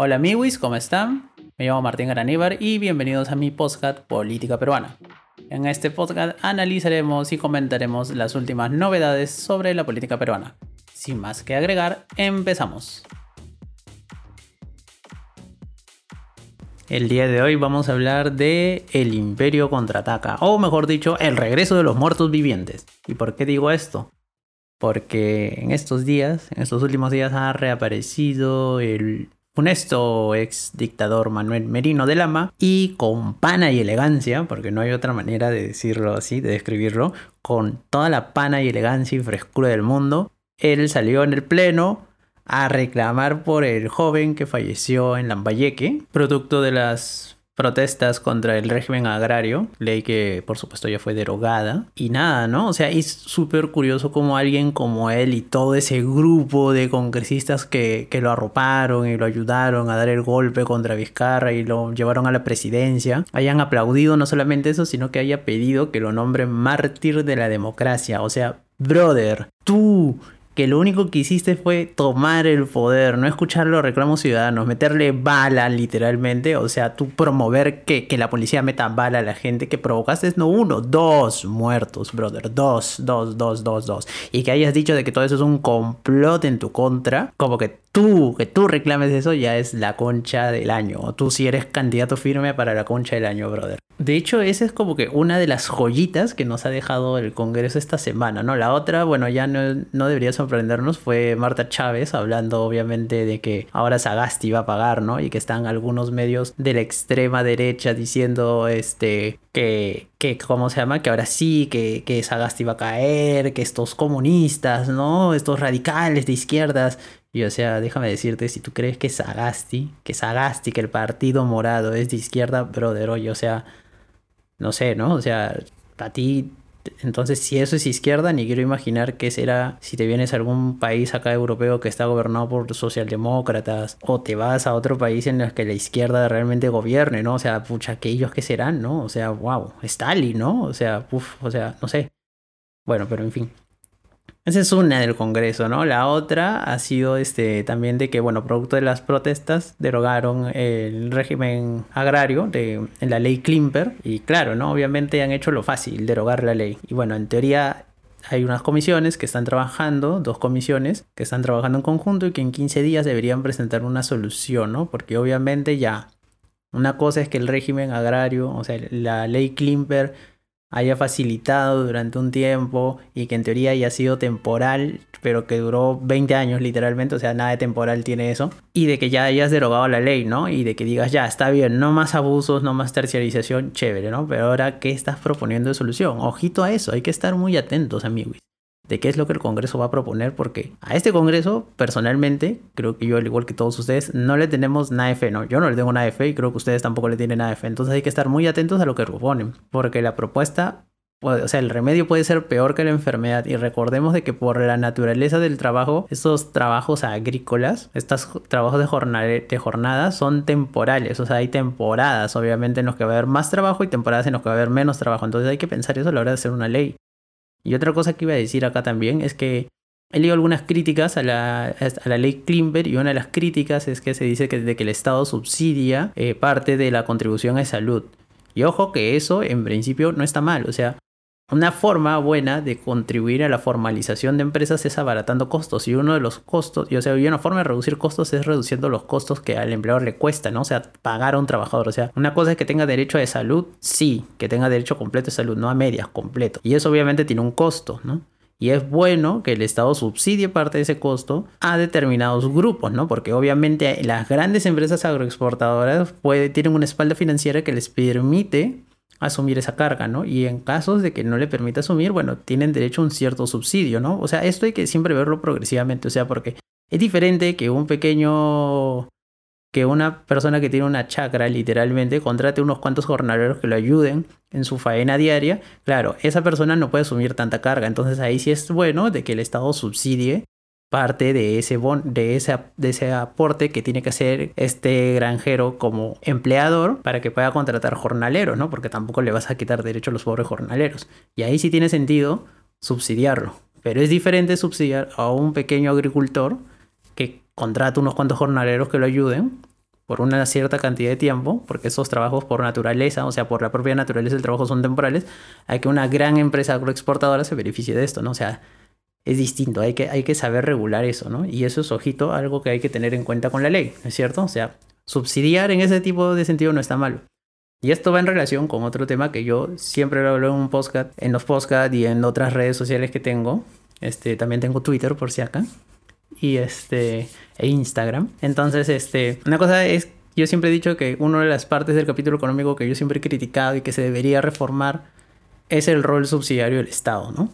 Hola amigos, ¿cómo están? Me llamo Martín Garaníbar y bienvenidos a mi podcast Política Peruana. En este podcast analizaremos y comentaremos las últimas novedades sobre la política peruana. Sin más que agregar, empezamos. El día de hoy vamos a hablar de El Imperio contraataca, o mejor dicho, el regreso de los muertos vivientes. ¿Y por qué digo esto? Porque en estos días, en estos últimos días ha reaparecido el funesto ex dictador Manuel Merino de Lama y con pana y elegancia, porque no hay otra manera de decirlo así, de describirlo, con toda la pana y elegancia y frescura del mundo, él salió en el pleno a reclamar por el joven que falleció en Lambayeque, producto de las protestas contra el régimen agrario, ley que por supuesto ya fue derogada. Y nada, ¿no? O sea, es súper curioso como alguien como él y todo ese grupo de congresistas que, que, lo arroparon y lo ayudaron a dar el golpe contra Vizcarra y lo llevaron a la presidencia, hayan aplaudido no solamente eso, sino que haya pedido que lo nombren mártir de la democracia. O sea, brother, tú que lo único que hiciste fue tomar el poder, no escuchar los reclamos ciudadanos, meterle bala literalmente, o sea, tú promover que, que la policía meta bala a la gente, que provocaste no uno, dos muertos, brother, dos, dos, dos, dos, dos, y que hayas dicho de que todo eso es un complot en tu contra, como que tú, que tú reclames eso ya es la concha del año, o tú si eres candidato firme para la concha del año, brother. De hecho, esa es como que una de las joyitas que nos ha dejado el Congreso esta semana, ¿no? La otra, bueno, ya no, no debería sorprendernos, fue Marta Chávez hablando obviamente de que ahora Sagasti va a pagar, ¿no? Y que están algunos medios de la extrema derecha diciendo, este, que, que ¿cómo se llama? Que ahora sí, que, que Sagasti va a caer, que estos comunistas, ¿no? Estos radicales de izquierdas y o sea, déjame decirte, si tú crees que Sagasti, que Sagasti, que el partido morado es de izquierda, brother, oye, o sea, no sé, ¿no? O sea, a ti, entonces si eso es izquierda, ni quiero imaginar qué será si te vienes a algún país acá europeo que está gobernado por socialdemócratas, o te vas a otro país en el que la izquierda realmente gobierne, ¿no? O sea, pucha, aquellos que serán, ¿no? O sea, wow, Stalin, ¿no? O sea, uff, o sea, no sé. Bueno, pero en fin. Esa es una del Congreso, ¿no? La otra ha sido este, también de que, bueno, producto de las protestas, derogaron el régimen agrario de, en la ley Klimper. Y claro, ¿no? Obviamente han hecho lo fácil, derogar la ley. Y bueno, en teoría hay unas comisiones que están trabajando, dos comisiones que están trabajando en conjunto y que en 15 días deberían presentar una solución, ¿no? Porque obviamente ya, una cosa es que el régimen agrario, o sea, la ley Klimper haya facilitado durante un tiempo y que en teoría haya sido temporal, pero que duró 20 años literalmente, o sea, nada de temporal tiene eso, y de que ya hayas derogado la ley, ¿no? Y de que digas, ya, está bien, no más abusos, no más terciarización, chévere, ¿no? Pero ahora, ¿qué estás proponiendo de solución? Ojito a eso, hay que estar muy atentos, amigos de qué es lo que el Congreso va a proponer, porque a este Congreso, personalmente, creo que yo, al igual que todos ustedes, no le tenemos nada de fe, ¿no? Yo no le tengo nada de fe y creo que ustedes tampoco le tienen nada de fe. Entonces hay que estar muy atentos a lo que proponen, porque la propuesta, o sea, el remedio puede ser peor que la enfermedad. Y recordemos de que por la naturaleza del trabajo, estos trabajos agrícolas, estos trabajos de, de jornada son temporales, o sea, hay temporadas, obviamente, en los que va a haber más trabajo y temporadas en los que va a haber menos trabajo. Entonces hay que pensar eso a la hora de hacer una ley. Y otra cosa que iba a decir acá también es que he leído algunas críticas a la, a la ley Klimber y una de las críticas es que se dice que, de que el Estado subsidia eh, parte de la contribución a salud. Y ojo que eso en principio no está mal, o sea, una forma buena de contribuir a la formalización de empresas es abaratando costos y uno de los costos, o sea, una forma de reducir costos es reduciendo los costos que al empleador le cuesta, ¿no? O sea, pagar a un trabajador, o sea, una cosa es que tenga derecho a salud, sí, que tenga derecho completo de salud, no a medias, completo. Y eso obviamente tiene un costo, ¿no? Y es bueno que el Estado subsidie parte de ese costo a determinados grupos, ¿no? Porque obviamente las grandes empresas agroexportadoras tienen una espalda financiera que les permite asumir esa carga, ¿no? Y en casos de que no le permita asumir, bueno, tienen derecho a un cierto subsidio, ¿no? O sea, esto hay que siempre verlo progresivamente, o sea, porque es diferente que un pequeño, que una persona que tiene una chacra, literalmente, contrate unos cuantos jornaleros que lo ayuden en su faena diaria, claro, esa persona no puede asumir tanta carga, entonces ahí sí es bueno de que el Estado subsidie parte de ese, de, ese, de ese aporte que tiene que hacer este granjero como empleador para que pueda contratar jornaleros, ¿no? Porque tampoco le vas a quitar derecho a los pobres jornaleros. Y ahí sí tiene sentido subsidiarlo. Pero es diferente subsidiar a un pequeño agricultor que contrata unos cuantos jornaleros que lo ayuden por una cierta cantidad de tiempo, porque esos trabajos por naturaleza, o sea, por la propia naturaleza del trabajo son temporales, hay que una gran empresa agroexportadora se beneficie de esto, ¿no? O sea, es distinto, hay que, hay que saber regular eso, ¿no? Y eso es, ojito, algo que hay que tener en cuenta con la ley, ¿no es cierto? O sea, subsidiar en ese tipo de sentido no está mal. Y esto va en relación con otro tema que yo siempre lo hablo en un podcast, en los podcasts y en otras redes sociales que tengo. Este, también tengo Twitter por si acá y este e Instagram. Entonces, este, una cosa es yo siempre he dicho que una de las partes del capítulo económico que yo siempre he criticado y que se debería reformar es el rol subsidiario del Estado, ¿no?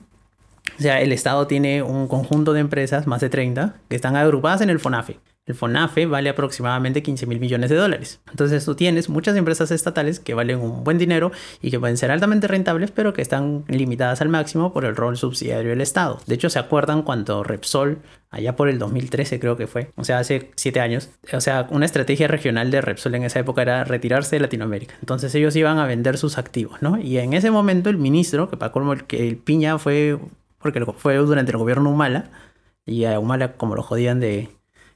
O sea, el Estado tiene un conjunto de empresas, más de 30, que están agrupadas en el FONAFE. El FONAFE vale aproximadamente 15 mil millones de dólares. Entonces tú tienes muchas empresas estatales que valen un buen dinero y que pueden ser altamente rentables, pero que están limitadas al máximo por el rol subsidiario del Estado. De hecho, ¿se acuerdan cuando Repsol, allá por el 2013 creo que fue, o sea, hace 7 años, o sea, una estrategia regional de Repsol en esa época era retirarse de Latinoamérica. Entonces ellos iban a vender sus activos, ¿no? Y en ese momento el ministro, que para colmo que el Piña fue, porque fue durante el gobierno Humala, y a Humala como lo jodían de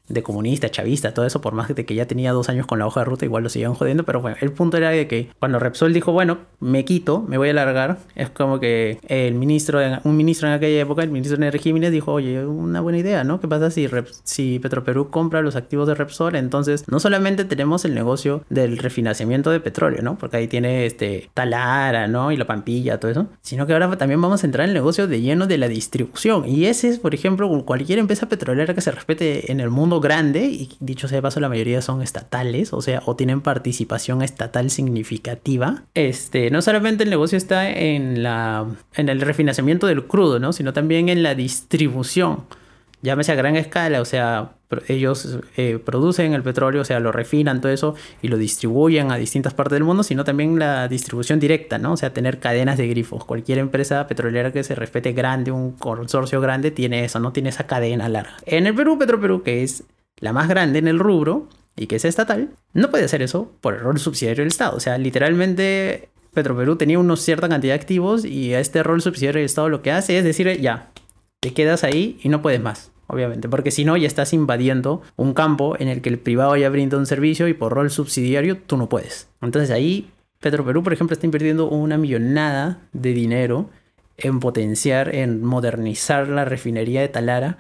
de comunista, chavista, todo eso, por más de que ya tenía dos años con la hoja de ruta, igual lo siguen jodiendo, pero bueno, el punto era de que cuando Repsol dijo, bueno, me quito, me voy a largar, es como que el ministro, un ministro en aquella época, el ministro de Energía dijo, oye, una buena idea, ¿no? ¿Qué pasa si, si Petroperú compra los activos de Repsol? Entonces, no solamente tenemos el negocio del refinanciamiento de petróleo, ¿no? Porque ahí tiene este Talara, ¿no? Y la Pampilla, todo eso, sino que ahora también vamos a entrar en el negocio de lleno de la distribución. Y ese es, por ejemplo, cualquier empresa petrolera que se respete en el mundo grande, y dicho sea de paso, la mayoría son estatales, o sea, o tienen participación estatal significativa. Este, no solamente el negocio está en, la, en el refinanciamiento del crudo, ¿no? Sino también en la distribución llámese a gran escala, o sea, ellos eh, producen el petróleo, o sea, lo refinan, todo eso, y lo distribuyen a distintas partes del mundo, sino también la distribución directa, ¿no? O sea, tener cadenas de grifos. Cualquier empresa petrolera que se respete grande, un consorcio grande, tiene eso, ¿no? Tiene esa cadena larga. En el Perú, Petroperú, que es la más grande en el rubro y que es estatal, no puede hacer eso por el rol subsidiario del Estado. O sea, literalmente Petroperú tenía una cierta cantidad de activos y este rol subsidiario del Estado lo que hace es decir, ya, te quedas ahí y no puedes más obviamente, porque si no ya estás invadiendo un campo en el que el privado ya brinda un servicio y por rol subsidiario tú no puedes. Entonces ahí Petroperú, por ejemplo, está invirtiendo una millonada de dinero en potenciar, en modernizar la refinería de Talara.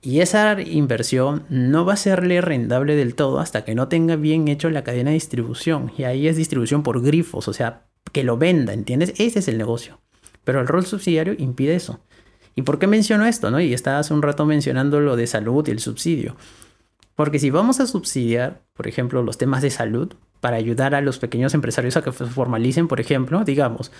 Y esa inversión no va a serle rentable del todo hasta que no tenga bien hecho la cadena de distribución. Y ahí es distribución por grifos, o sea, que lo venda, ¿entiendes? Ese es el negocio. Pero el rol subsidiario impide eso. ¿Y por qué menciono esto? ¿no? Y estaba hace un rato mencionando lo de salud y el subsidio. Porque si vamos a subsidiar, por ejemplo, los temas de salud para ayudar a los pequeños empresarios a que se formalicen, por ejemplo, digamos,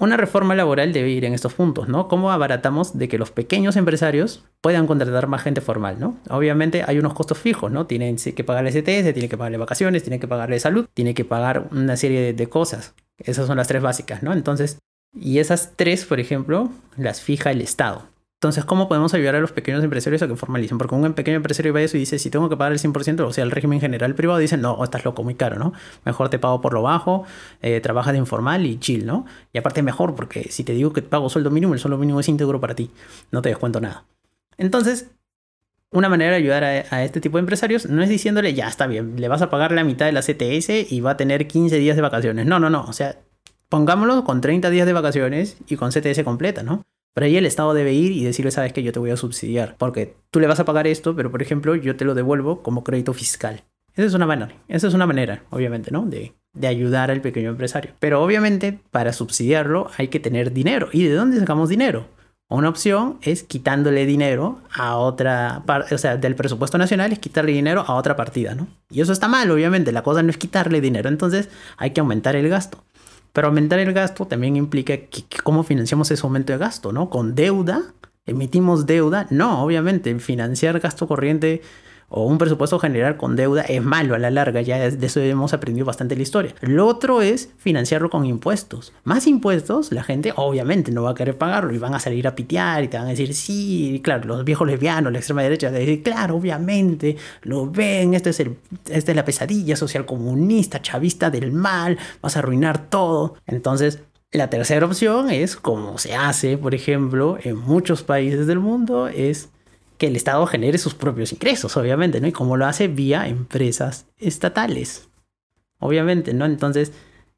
una reforma laboral debe ir en estos puntos, ¿no? ¿Cómo abaratamos de que los pequeños empresarios puedan contratar más gente formal, ¿no? Obviamente hay unos costos fijos, ¿no? Tienen que pagarle STS, tienen que pagarle vacaciones, tienen que pagarle salud, tienen que pagar una serie de, de cosas. Esas son las tres básicas, ¿no? Entonces, y esas tres, por ejemplo, las fija el Estado. Entonces, ¿cómo podemos ayudar a los pequeños empresarios a que formalicen? Porque un pequeño empresario va a eso y dice, si tengo que pagar el 100%, o sea, el régimen general privado, dicen, no, estás loco, muy caro, ¿no? Mejor te pago por lo bajo, eh, trabajas de informal y chill, ¿no? Y aparte mejor, porque si te digo que te pago sueldo mínimo, el sueldo mínimo es íntegro para ti, no te descuento nada. Entonces, una manera de ayudar a, a, este tipo de empresarios no es diciéndole, ya está bien, le vas a pagar la mitad de la CTS y va a tener 15 días de vacaciones. No, no, no. O sea, Pongámoslo con 30 días de vacaciones y con CTS completa, ¿no? Pero ahí el Estado debe ir y decirle, sabes que yo te voy a subsidiar, porque tú le vas a pagar esto, pero por ejemplo yo te lo devuelvo como crédito fiscal. Esa es una manera, esa es una manera, obviamente, ¿no? De, de ayudar al pequeño empresario. Pero obviamente para subsidiarlo hay que tener dinero. ¿Y de dónde sacamos dinero? Una opción es quitándole dinero a otra parte, o sea, del presupuesto nacional es quitarle dinero a otra partida, ¿no? Y eso está mal, obviamente, la cosa no es quitarle dinero, entonces hay que aumentar el gasto. Pero aumentar el gasto también implica que, cómo financiamos ese aumento de gasto, ¿no? Con deuda, emitimos deuda. No, obviamente, financiar gasto corriente o un presupuesto general con deuda es malo a la larga, ya de eso hemos aprendido bastante la historia. Lo otro es financiarlo con impuestos. Más impuestos, la gente obviamente no va a querer pagarlo y van a salir a pitear y te van a decir, sí, claro, los viejos lesbianos, la extrema derecha, a decir, claro, obviamente, lo ven, este es el, esta es la pesadilla social comunista, chavista del mal, vas a arruinar todo. Entonces, la tercera opción es, como se hace, por ejemplo, en muchos países del mundo, es que el Estado genere sus propios ingresos, obviamente, ¿no? Y cómo lo hace vía empresas estatales. Obviamente, ¿no? Entonces,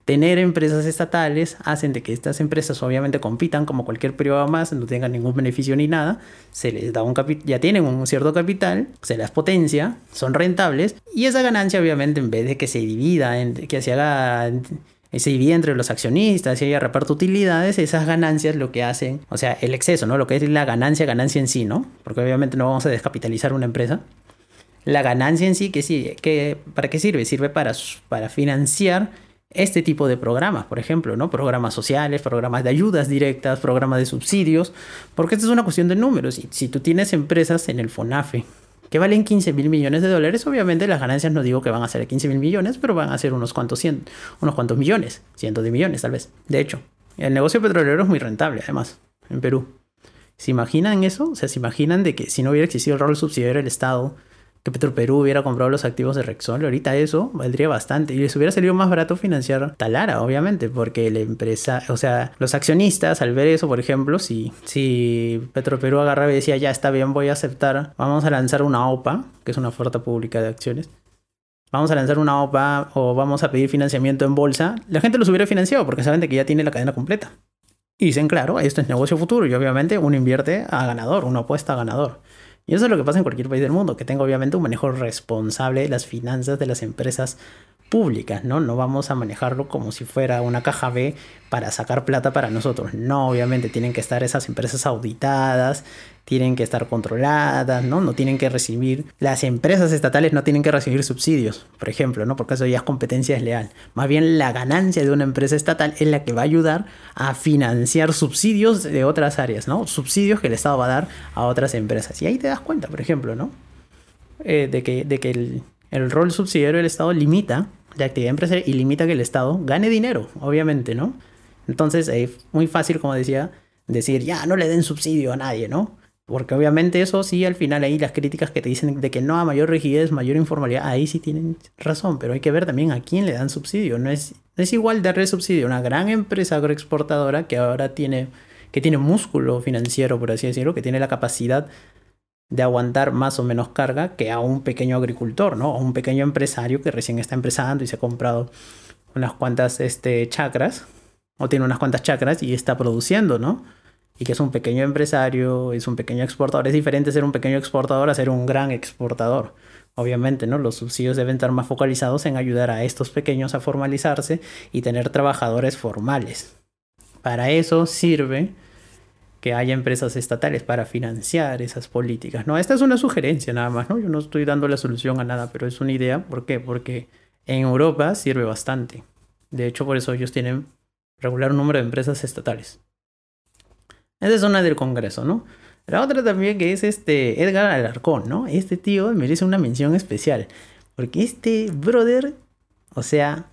tener empresas estatales hacen de que estas empresas obviamente compitan como cualquier privado más, no tengan ningún beneficio ni nada, se les da un ya tienen un cierto capital, se las potencia, son rentables y esa ganancia obviamente en vez de que se divida, en, que se haga se divide entre los accionistas y haya reparto utilidades, esas ganancias lo que hacen, o sea, el exceso, ¿no? Lo que es la ganancia, ganancia en sí, ¿no? Porque obviamente no vamos a descapitalizar una empresa. La ganancia en sí, que sí, que, ¿para qué sirve? Sirve para, para financiar este tipo de programas, por ejemplo, ¿no? Programas sociales, programas de ayudas directas, programas de subsidios, porque esto es una cuestión de números. Si tú tienes empresas en el FONAFE que valen 15 mil millones de dólares, obviamente las ganancias no digo que van a ser 15 mil millones, pero van a ser unos cuantos, cien, unos cuantos millones, cientos de millones tal vez. De hecho, el negocio petrolero es muy rentable además en Perú. ¿Se imaginan eso? O sea, ¿se imaginan de que si no hubiera existido el rol subsidiario del Estado, que Perú hubiera comprado los activos de Rexol, ahorita eso valdría bastante y les hubiera salido más barato financiar Talara, obviamente, porque la empresa, o sea, los accionistas al ver eso, por ejemplo, si, si Perú agarraba y decía, ya está bien, voy a aceptar, vamos a lanzar una OPA, que es una oferta pública de acciones, vamos a lanzar una OPA o vamos a pedir financiamiento en bolsa, la gente los hubiera financiado porque saben de que ya tiene la cadena completa. Y dicen, claro, esto es negocio futuro y obviamente uno invierte a ganador, uno apuesta a ganador. Y eso es lo que pasa en cualquier país del mundo, que tenga obviamente un manejo responsable de las finanzas de las empresas públicas, ¿no? No vamos a manejarlo como si fuera una caja B para sacar plata para nosotros. No, obviamente tienen que estar esas empresas auditadas, tienen que estar controladas, ¿no? No tienen que recibir, las empresas estatales no tienen que recibir subsidios, por ejemplo, ¿no? Porque eso ya es competencia desleal. Más bien la ganancia de una empresa estatal es la que va a ayudar a financiar subsidios de otras áreas, ¿no? Subsidios que el Estado va a dar a otras empresas. Y ahí te das cuenta, por ejemplo, ¿no? Eh, de que, de que el, el rol subsidiario del Estado limita de actividad empresarial y limita que el Estado gane dinero, obviamente, ¿no? Entonces es muy fácil, como decía, decir, ya, no le den subsidio a nadie, ¿no? Porque obviamente eso sí, al final ahí las críticas que te dicen de que no a mayor rigidez, mayor informalidad, ahí sí tienen razón, pero hay que ver también a quién le dan subsidio. No es, es igual darle subsidio a una gran empresa agroexportadora que ahora tiene, que tiene músculo financiero, por así decirlo, que tiene la capacidad de aguantar más o menos carga que a un pequeño agricultor, ¿no? A un pequeño empresario que recién está empezando y se ha comprado unas cuantas este, chacras, o tiene unas cuantas chacras y está produciendo, ¿no? Y que es un pequeño empresario, es un pequeño exportador. Es diferente ser un pequeño exportador a ser un gran exportador. Obviamente, ¿no? Los subsidios deben estar más focalizados en ayudar a estos pequeños a formalizarse y tener trabajadores formales. Para eso sirve que haya empresas estatales para financiar esas políticas. No, esta es una sugerencia nada más, ¿no? Yo no estoy dando la solución a nada, pero es una idea. ¿Por qué? Porque en Europa sirve bastante. De hecho, por eso ellos tienen regular número de empresas estatales. Esa es una del Congreso, ¿no? La otra también que es este Edgar Alarcón, ¿no? Este tío merece una mención especial. Porque este brother, o sea,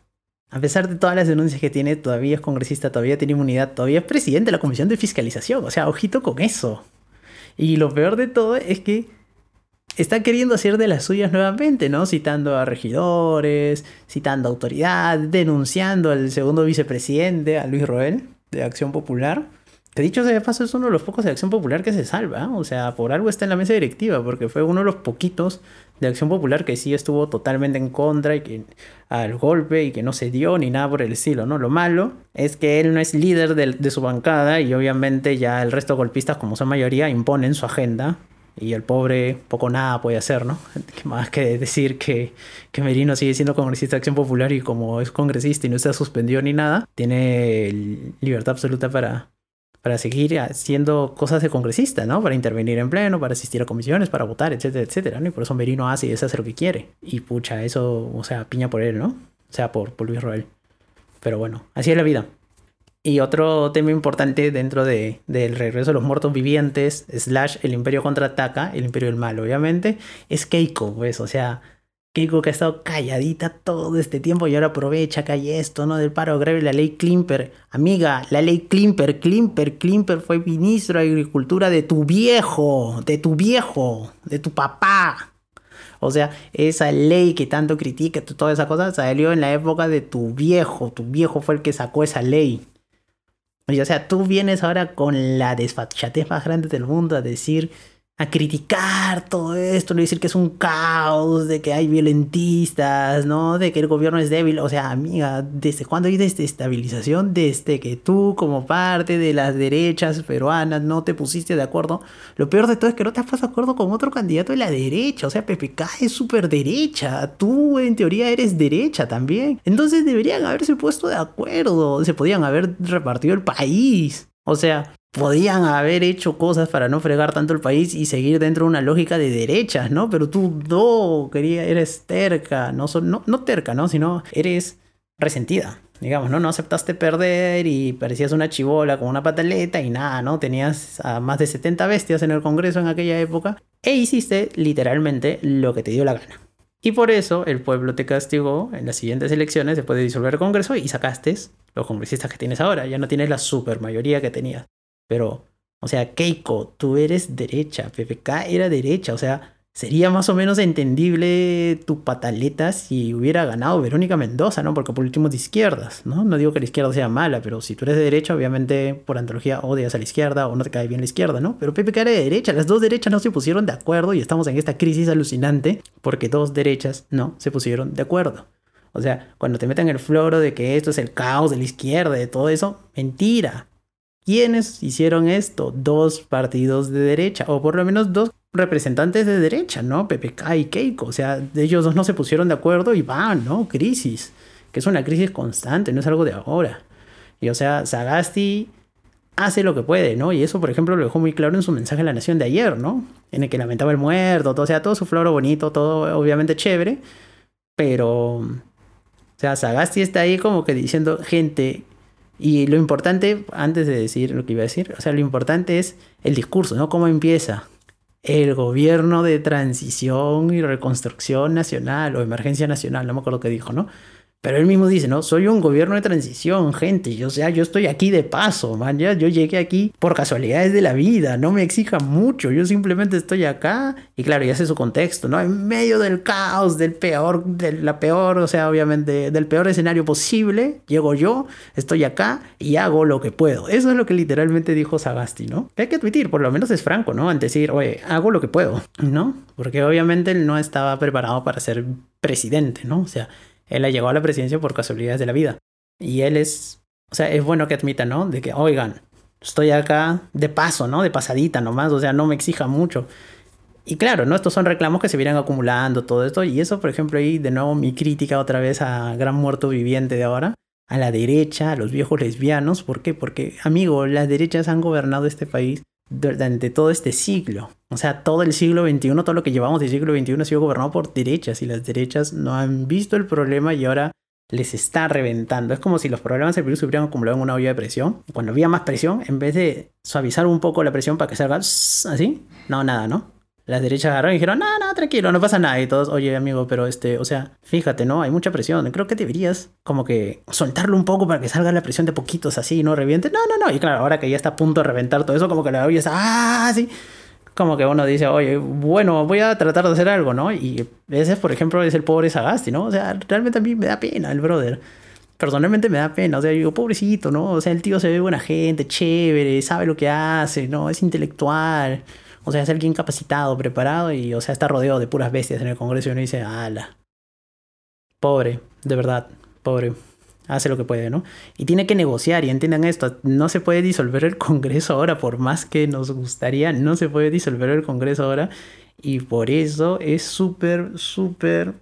a pesar de todas las denuncias que tiene, todavía es congresista, todavía tiene inmunidad, todavía es presidente de la Comisión de Fiscalización. O sea, ojito con eso. Y lo peor de todo es que está queriendo hacer de las suyas nuevamente, ¿no? Citando a regidores, citando autoridad, denunciando al segundo vicepresidente, a Luis Roel, de Acción Popular. Que dicho sea de paso, es uno de los pocos de Acción Popular que se salva. O sea, por algo está en la mesa directiva, porque fue uno de los poquitos de Acción Popular que sí estuvo totalmente en contra y que al golpe y que no se dio ni nada por el estilo, ¿no? Lo malo es que él no es líder de, su bancada y obviamente ya el resto de golpistas, como son mayoría, imponen su agenda y el pobre poco nada puede hacer, ¿no? Más que decir que, que Merino sigue siendo congresista de Acción Popular y como es congresista y no está suspendido ni nada, tiene libertad absoluta para, para seguir haciendo cosas de congresista, ¿no? Para intervenir en pleno, para asistir a comisiones, para votar, etcétera, etcétera, ¿no? Y por eso Merino hace y hace lo que quiere. Y pucha, eso, o sea, piña por él, ¿no? O sea, por, por Luis Roel. Pero bueno, así es la vida. Y otro tema importante dentro de, del regreso de los muertos vivientes, slash el imperio contraataca, el imperio del mal, obviamente, es Keiko, pues, o sea, Keiko que ha estado calladita todo este tiempo y ahora aprovecha que hay esto, ¿no? Del paro grave, la ley Klimper. Amiga, la ley Klimper, Klimper, Klimper fue ministro de Agricultura de tu viejo, de tu viejo, de tu papá. O sea, esa ley que tanto critica, toda esa cosa, salió en la época de tu viejo. Tu viejo fue el que sacó esa ley. o sea, tú vienes ahora con la desfachatez más grande del mundo a decir a criticar todo esto, no decir que es un caos, de que hay violentistas, ¿no? De que el gobierno es débil. O sea, amiga, ¿desde cuándo hay desestabilización? Desde que tú, como parte de las derechas peruanas, no te pusiste de acuerdo. Lo peor de todo es que no te has puesto de acuerdo con otro candidato de la derecha. O sea, PPK es súper derecha. Tú, en teoría, eres derecha también. Entonces deberían haberse puesto de acuerdo. Se podían haber repartido el país. O sea, podían haber hecho cosas para no fregar tanto el país y seguir dentro de una lógica de derechas, ¿no? Pero tú no, quería, eres terca, no, no, no terca, ¿no? Sino eres resentida, digamos, ¿no? No aceptaste perder y parecías una chivola con una pataleta y nada, ¿no? Tenías a más de 70 bestias en el Congreso en aquella época e hiciste literalmente lo que te dio la gana. Y por eso el pueblo te castigó en las siguientes elecciones después de disolver el Congreso y sacaste los congresistas que tienes ahora. Ya no tienes la super mayoría que tenías. Pero, o sea, Keiko, tú eres derecha, PPK era derecha, o sea, sería más o menos entendible tu pataleta si hubiera ganado Verónica Mendoza, ¿no? Porque por último de izquierdas, ¿no? No digo que la izquierda sea mala, pero si tú eres de derecha, obviamente por antología odias a la izquierda o no te cae bien la izquierda, ¿no? Pero PPK era de derecha, las dos derechas no se pusieron de acuerdo y estamos en esta crisis alucinante porque dos derechas no se pusieron de acuerdo. O sea, cuando te meten el floro de que esto es el caos de la izquierda, de todo eso, mentira. ¿Quiénes hicieron esto? Dos partidos de derecha, o por lo menos dos representantes de derecha, ¿no? PPK y Keiko. O sea, ellos dos no se pusieron de acuerdo y van, ¿no? Crisis. Que es una crisis constante, no es algo de ahora. Y o sea, Sagasti hace lo que puede, ¿no? Y eso, por ejemplo, lo dejó muy claro en su mensaje a la nación de ayer, ¿no? En el que lamentaba el muerto, o sea, todo su floro bonito, todo obviamente chévere, pero, o sea, Sagasti está ahí como que diciendo, gente, y lo importante, antes de decir lo que iba a decir, o sea, lo importante es el discurso, ¿no? ¿Cómo empieza? El gobierno de transición y reconstrucción nacional o emergencia nacional, no me acuerdo qué dijo, ¿no? Pero él mismo dice, ¿no? Soy un gobierno de transición, gente. Yo, o sea, yo estoy aquí de paso, man. Yo llegué aquí por casualidades de la vida. No me exija mucho. Yo simplemente estoy acá. Y claro, ya sé su contexto, ¿no? En medio del caos, del peor, de la peor, o sea, obviamente, del peor escenario posible. Llego yo, estoy acá y hago lo que puedo. Eso es lo que literalmente dijo Sagasti, ¿no? Que hay que admitir, por lo menos es franco, ¿no? Antes decir, oye, hago lo que puedo, ¿no? Porque obviamente él no estaba preparado para ser presidente, ¿no? O sea, él ha llegado a la presidencia por casualidades de la vida. Y él es, o sea, es bueno que admita, ¿no? De que, oigan, estoy acá de paso, ¿no? De pasadita nomás, o sea, no me exija mucho. Y claro, ¿no? Estos son reclamos que se vienen acumulando, todo esto. Y eso, por ejemplo, ahí de nuevo mi crítica otra vez a Gran Muerto Viviente de ahora, a la derecha, a los viejos lesbianos. ¿Por qué? Porque, amigo, las derechas han gobernado este país durante todo este siglo. O sea, todo el siglo XXI, todo lo que llevamos del siglo XXI ha sido gobernado por derechas y las derechas no han visto el problema y ahora les está reventando. Es como si los problemas del virus se hubieran acumulado en una olla de presión. Cuando había más presión, en vez de suavizar un poco la presión para que salga así, no, nada, ¿no? Las derechas agarraron y dijeron, no, no, tranquilo, no pasa nada. Y todos, oye, amigo, pero este, o sea, fíjate, ¿no? Hay mucha presión. Creo que deberías como que soltarlo un poco para que salga la presión de poquitos así, ¿no? Reviente. No, no, no. Y claro, ahora que ya está a punto de reventar todo eso, como que la oyes, ah, sí. Como que uno dice, oye, bueno, voy a tratar de hacer algo, ¿no? Y ese, por ejemplo, es el pobre Sagasti, ¿no? O sea, realmente a mí me da pena el brother personalmente me da pena. O sea, digo, pobrecito, ¿no? O sea, el tío se ve buena gente, chévere, sabe lo que hace, ¿no? Es intelectual. O sea, es alguien capacitado, preparado y, o sea, está rodeado de puras bestias en el Congreso y uno dice, ala. Pobre, de verdad, pobre. Hace lo que puede, ¿no? Y tiene que negociar y entiendan esto, no se puede disolver el Congreso ahora, por más que nos gustaría, no se puede disolver el Congreso ahora. Y por eso es súper, súper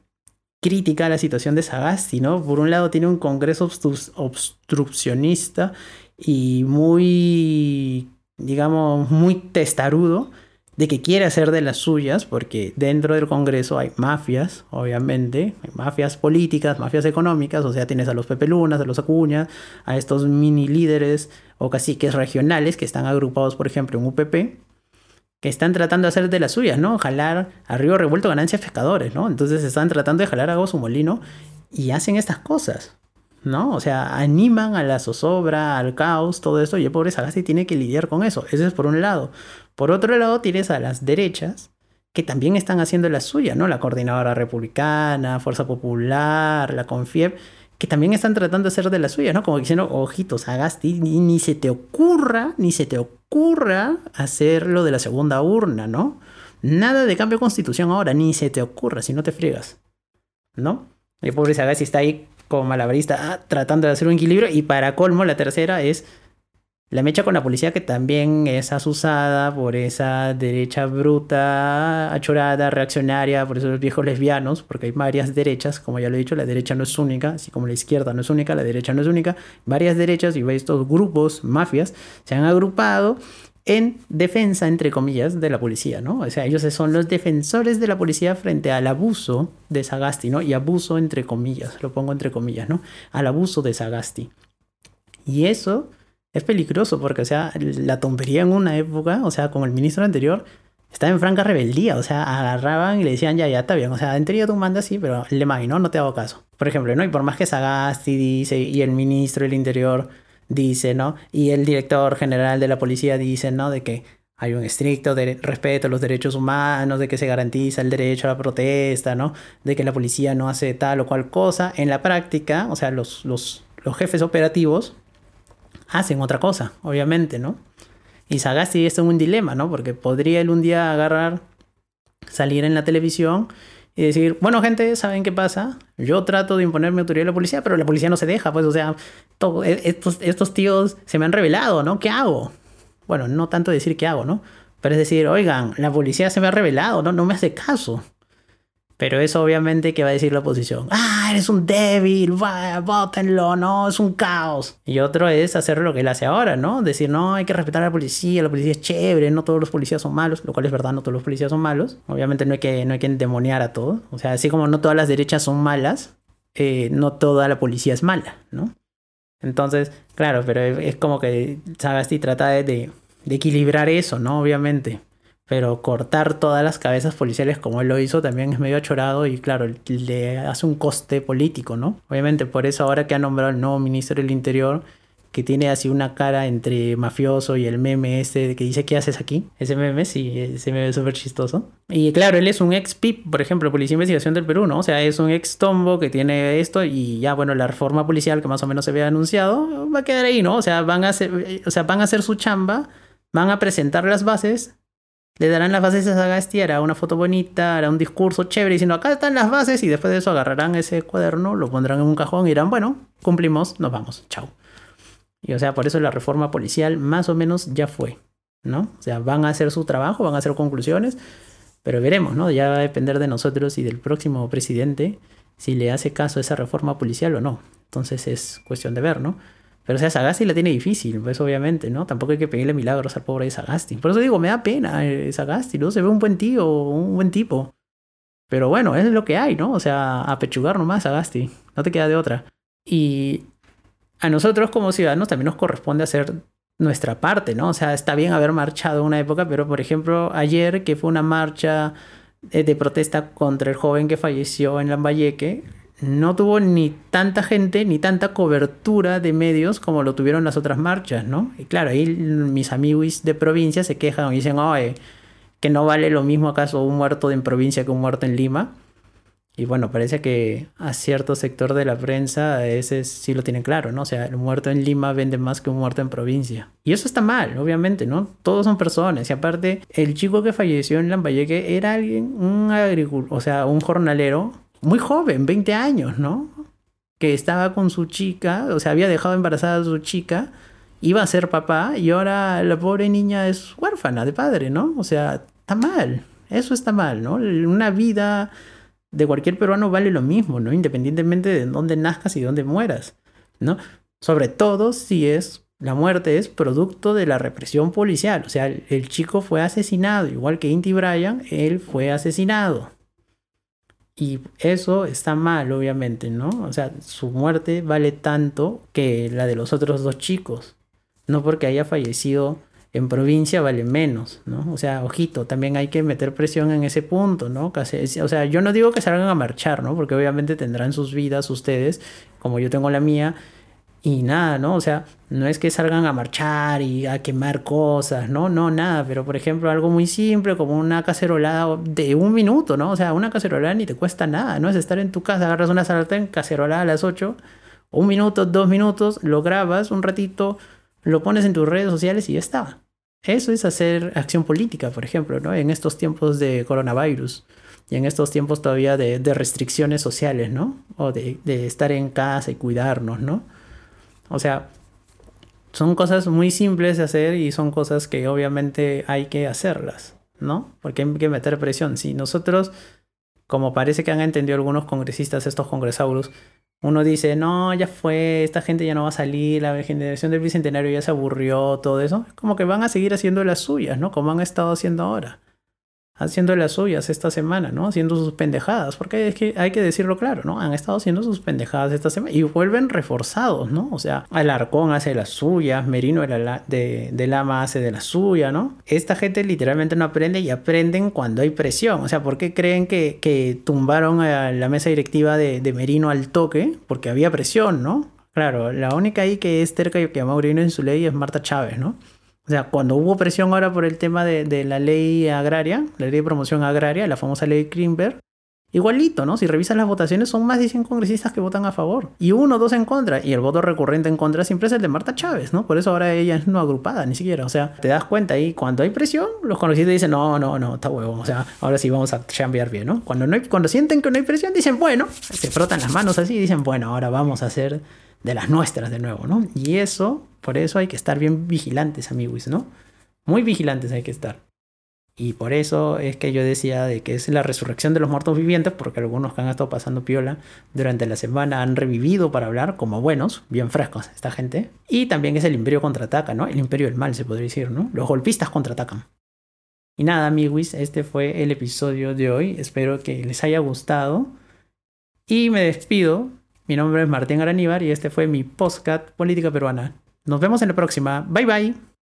crítica la situación de Sagasti, ¿no? Por un lado tiene un Congreso obstruccionista y muy, digamos, muy testarudo de que quiere hacer de las suyas, porque dentro del Congreso hay mafias, obviamente, hay mafias políticas, mafias económicas, o sea, tienes a los Pepelunas, a los Acuñas, a estos mini líderes o caciques regionales que están agrupados, por ejemplo, en UPP, que están tratando de hacer de las suyas, ¿no? Jalar a río revuelto ganancias pescadores, ¿no? Entonces están tratando de jalar a su molino y hacen estas cosas. ¿No? O sea, animan a la zozobra, al caos, todo esto, y el pobre Sagasti tiene que lidiar con eso. Eso es por un lado. Por otro lado, tienes a las derechas, que también están haciendo la suya, ¿no? La Coordinadora Republicana, Fuerza Popular, la CONFIEP, que también están tratando de hacer de la suya, ¿no? Como diciendo, ojitos, Sagasti, ni, se te ocurra, ni se te ocurra hacer lo de la segunda urna, ¿no? Nada de cambio de constitución ahora, ni se te ocurra si no te friegas. ¿No? El pobre Sagasti está ahí como malabarista ah, tratando de hacer un equilibrio. Y para colmo, la tercera es la mecha con la policía que también es asusada por esa derecha bruta, achorada, reaccionaria, por esos viejos lesbianos, porque hay varias derechas, como ya lo he dicho, la derecha no es única, así como la izquierda no es única, la derecha no es única, varias derechas y estos grupos, mafias, se han agrupado en defensa, entre comillas, de la policía, ¿no? O sea, ellos son los defensores de la policía frente al abuso de Sagasti, ¿no? Y abuso entre comillas, lo pongo entre comillas, ¿no? Al abuso de Sagasti. Y eso es peligroso porque, o sea, la tontería en una época, o sea, como el ministro anterior, estaba en franca rebeldía, o sea, agarraban y le decían, ya, ya, está bien, o sea, en teoría tú mandas sí, pero le ¿no? No te hago caso. Por ejemplo, ¿no? Y por más que Sagasti dice, y el ministro del Interior dice, ¿no? Y el director general de la policía dice, ¿no? De que hay un estricto respeto a los derechos humanos, de que se garantiza el derecho a la protesta, ¿no? De que la policía no hace tal o cual cosa. En la práctica, o sea, los, los, los jefes operativos hacen otra cosa, obviamente, ¿no? Y Sagasti en un dilema, ¿no? Porque podría él un día agarrar, salir en la televisión y decir, bueno, gente, ¿saben qué pasa? Yo trato de imponer mi autoridad a la policía, pero la policía no se deja, pues, o sea, e, estos, estos tíos se me han revelado, ¿no? ¿Qué hago? Bueno, no tanto decir qué hago, ¿no? Pero es decir, oigan, la policía se me ha revelado, no, no me hace caso. Pero eso obviamente que va a decir la oposición. Ah, eres un débil, votenlo, no, es un caos. Y otro es hacer lo que él hace ahora, ¿no? Decir, no, hay que respetar a la policía, la policía es chévere, no todos los policías son malos, lo cual es verdad, no todos los policías son malos. Obviamente no hay que, no hay que endemoniar a todos. O sea, así como no todas las derechas son malas, eh, no toda la policía es mala, ¿no? Entonces, claro, pero es como que Sagasti trata de, de equilibrar eso, ¿no? Obviamente. Pero cortar todas las cabezas policiales como él lo hizo también es medio achorado y claro, le hace un coste político, ¿no? Obviamente por eso ahora que ha nombrado el nuevo ministro del Interior, que tiene así una cara entre mafioso y el meme este que dice ¿qué haces aquí? Ese meme sí, ese meme es súper chistoso. Y claro, él es un ex PIP, por ejemplo, Policía de Investigación del Perú, ¿no? O sea, es un ex tombo que tiene esto y ya, bueno, la reforma policial que más o menos se había anunciado va a quedar ahí, ¿no? O sea, van a hacer, o sea, van a hacer su chamba, van a presentar las bases le darán las bases a Sagasti, hará una foto bonita, hará un discurso chévere diciendo acá están las bases y después de eso agarrarán ese cuaderno, lo pondrán en un cajón y dirán, bueno, cumplimos, nos vamos, chao. Y o sea, por eso la reforma policial más o menos ya fue, ¿no? O sea, van a hacer su trabajo, van a hacer conclusiones, pero veremos, ¿no? Ya va a depender de nosotros y del próximo presidente si le hace caso a esa reforma policial o no. Entonces es cuestión de ver, ¿no? Pero o sea, Sagasti la tiene difícil, pues obviamente, ¿no? Tampoco hay que pedirle milagros al pobre Sagasti. Por eso digo, me da pena eh, Sagasti, ¿no? Se ve un buen tío, un buen tipo. Pero bueno, es lo que hay, ¿no? O sea, apechugar nomás Sagasti. No te queda de otra. Y a nosotros como ciudadanos también nos corresponde hacer nuestra parte, ¿no? O sea, está bien haber marchado una época, pero por ejemplo, ayer que fue una marcha eh, de protesta contra el joven que falleció en Lambayeque, no tuvo ni tanta gente ni tanta cobertura de medios como lo tuvieron las otras marchas, ¿no? Y claro, ahí mis amigos de provincia se quejan y dicen, oye, que no vale lo mismo acaso un muerto en provincia que un muerto en Lima. Y bueno, parece que a cierto sector de la prensa ese sí lo tienen claro, ¿no? O sea, el muerto en Lima vende más que un muerto en provincia. Y eso está mal, obviamente, ¿no? Todos son personas. Y aparte, el chico que falleció en Lambayeque era alguien, un agricultor, o sea, un jornalero muy joven, 20 años, ¿no? Que estaba con su chica, o sea, había dejado embarazada a su chica, iba a ser papá y ahora la pobre niña es huérfana de padre, ¿no? O sea, está mal, eso está mal, ¿no? Una vida de cualquier peruano vale lo mismo, ¿no? Independientemente de dónde nazcas y dónde mueras, ¿no? Sobre todo si es la muerte es producto de la represión policial. O sea, el, chico fue asesinado, igual que Inti Bryan, él fue asesinado. Y eso está mal, obviamente, ¿no? O sea, su muerte vale tanto que la de los otros dos chicos. No porque haya fallecido en provincia vale menos, ¿no? O sea, ojito, también hay que meter presión en ese punto, ¿no? O sea, yo no digo que salgan a marchar, ¿no? Porque obviamente tendrán sus vidas ustedes, como yo tengo la mía, y nada, ¿no? O sea, no es que salgan a marchar y a quemar cosas, ¿no? No, nada, pero por ejemplo algo muy simple como una cacerolada de un minuto, ¿no? O sea, una cacerolada ni te cuesta nada, ¿no? Es estar en tu casa, agarras una sartén, cacerolada a las 8, un minuto, dos minutos, lo grabas un ratito, lo pones en tus redes sociales y ya está. Eso es hacer acción política, por ejemplo, ¿no? En estos tiempos de coronavirus y en estos tiempos todavía de, restricciones sociales, ¿no? O de, de, estar en casa y cuidarnos, ¿no? O sea, son cosas muy simples de hacer y son cosas que obviamente hay que hacerlas, ¿no? Porque hay que meter presión. Si nosotros, como parece que han entendido algunos congresistas, estos congresauros, uno dice, no, ya fue, esta gente ya no va a salir, la generación del bicentenario ya se aburrió, todo eso, es como que van a seguir haciendo las suyas, ¿no? Como han estado haciendo ahora haciendo las suyas esta semana, ¿no? Haciendo sus pendejadas, porque es que hay que decirlo claro, ¿no? Han estado haciendo sus pendejadas esta semana y vuelven reforzados, ¿no? O sea, Alarcón hace las suyas, Merino de, de, Lama hace de la suya, ¿no? Esta gente literalmente no aprende y aprenden cuando hay presión. O sea, ¿por qué creen que, que tumbaron a la mesa directiva de, de Merino al toque? Porque había presión, ¿no? Claro, la única ahí que es cerca y que a Maurino en su ley es Marta Chávez, ¿no? O sea, cuando hubo presión ahora por el tema de, la ley agraria, la ley de promoción agraria, la famosa ley Greenberg, igualito, ¿no? Si revisas las votaciones, son más de 100 congresistas que votan a favor. Y uno o dos en contra. Y el voto recurrente en contra siempre es el de Marta Chávez, ¿no? Por eso ahora ella es no agrupada, ni siquiera. O sea, te das cuenta ahí, cuando hay presión, los congresistas dicen, no, no, no, está huevo. O sea, ahora sí vamos a cambiar bien, ¿no? Cuando, no cuando sienten que no hay presión, dicen, bueno, se frotan las manos así y dicen, bueno, ahora vamos a hacer de las nuestras de nuevo, ¿no? Y eso, por eso hay que estar bien vigilantes, amigos, ¿no? Muy vigilantes hay que estar. Y por eso es que yo decía de que es la resurrección de los muertos vivientes, porque algunos que han estado pasando piola durante la semana han revivido para hablar como buenos, bien frescos, esta gente. Y también es el imperio contraataca, ¿no? El imperio del mal, se podría decir, ¿no? Los golpistas contraatacan. Y nada, amigos, este fue el episodio de hoy. Espero que les haya gustado. Y me despido mi nombre es Martín Araníbar y este fue mi podcast Política Peruana. Nos vemos en la próxima. Bye bye.